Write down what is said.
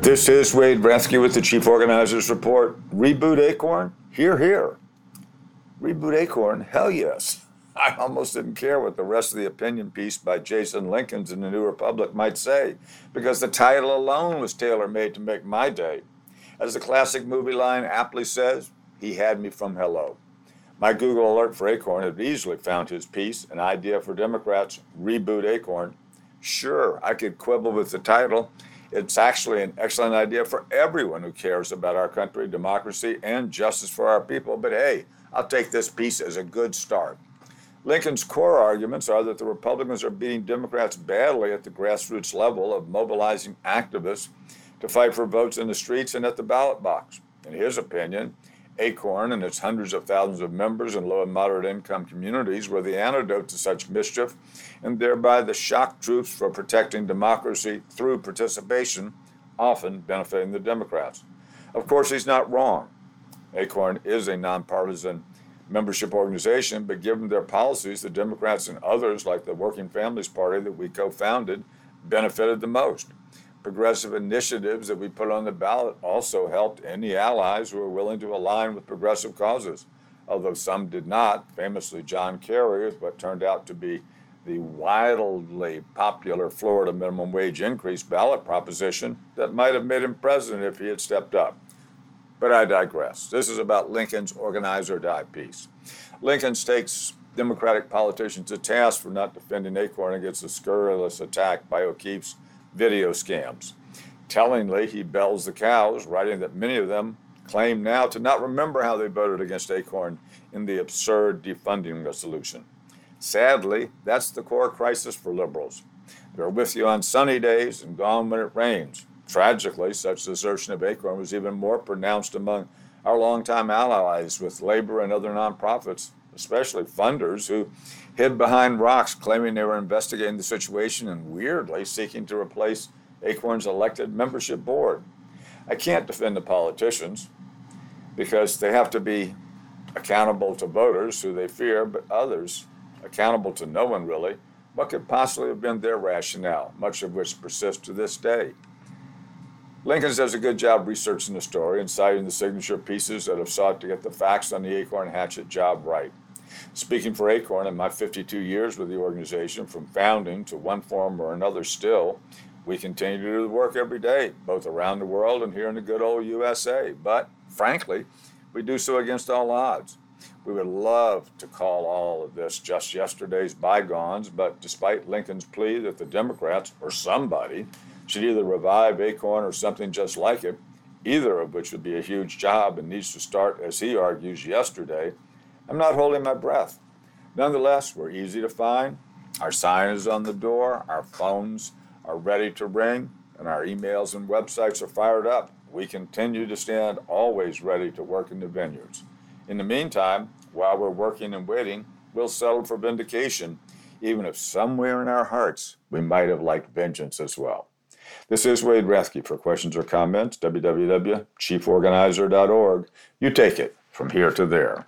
This is Wade Rathke with the Chief Organizers Report. Reboot Acorn? Hear, hear. Reboot Acorn? Hell yes. I almost didn't care what the rest of the opinion piece by Jason Linkins in the New Republic might say, because the title alone was tailor made to make my day. As the classic movie line aptly says, he had me from hello. My Google alert for Acorn had easily found his piece, an idea for Democrats, Reboot Acorn. Sure, I could quibble with the title. It's actually an excellent idea for everyone who cares about our country, democracy, and justice for our people. But hey, I'll take this piece as a good start. Linkins' core arguments are that the Republicans are beating Democrats badly at the grassroots level of mobilizing activists to fight for votes in the streets and at the ballot box. In his opinion, Acorn and its hundreds of thousands of members in low and moderate income communities were the antidote to such mischief and thereby the shock troops for protecting democracy through participation, often benefiting the Democrats. Of course, he's not wrong. Acorn is a nonpartisan membership organization, but given their policies, the Democrats and others, like the Working Families Party that we co founded, benefited the most. Progressive initiatives that we put on the ballot also helped any allies who were willing to align with progressive causes, although some did not. Famously, John Kerry is what turned out to be the wildly popular Florida minimum wage increase ballot proposition that might have made him president if he had stepped up. But I digress. This is about Linkins' organize or die piece. Lincoln takes Democratic politicians to task for not defending Acorn against the scurrilous attack by O'Keefe's video scams. Tellingly, he bells the cows, writing that many of them claim now to not remember how they voted against Acorn in the absurd defunding resolution. Sadly, that's the core crisis for liberals. They're with you on sunny days and gone when it rains. Tragically, such desertion of Acorn was even more pronounced among our longtime allies with labor and other nonprofits, especially funders who hid behind rocks claiming they were investigating the situation and weirdly seeking to replace Acorn's elected membership board. I can't defend the politicians because they have to be accountable to voters who they fear, but others accountable to no one really. What could possibly have been their rationale, much of which persists to this day? Lincoln does a good job researching the story and citing the signature pieces that have sought to get the facts on the Acorn Hatchet job right. Speaking for Acorn in my 52 years with the organization, from founding to one form or another still, we continue to do the work every day, both around the world and here in the good old USA. But frankly, we do so against all odds. We would love to call all of this just yesterday's bygones, but despite Linkins' plea that the Democrats, or somebody, should either revive Acorn or something just like it, either of which would be a huge job and needs to start, as he argues, yesterday. I'm not holding my breath. Nonetheless, we're easy to find. Our sign is on the door, our phones are ready to ring, and our emails and websites are fired up. We continue to stand always ready to work in the vineyards. In the meantime, while we're working and waiting, we'll settle for vindication, even if somewhere in our hearts we might have liked vengeance as well. This is Wade Rathke. For questions or comments, www.chieforganizer.org. You take it from here to there.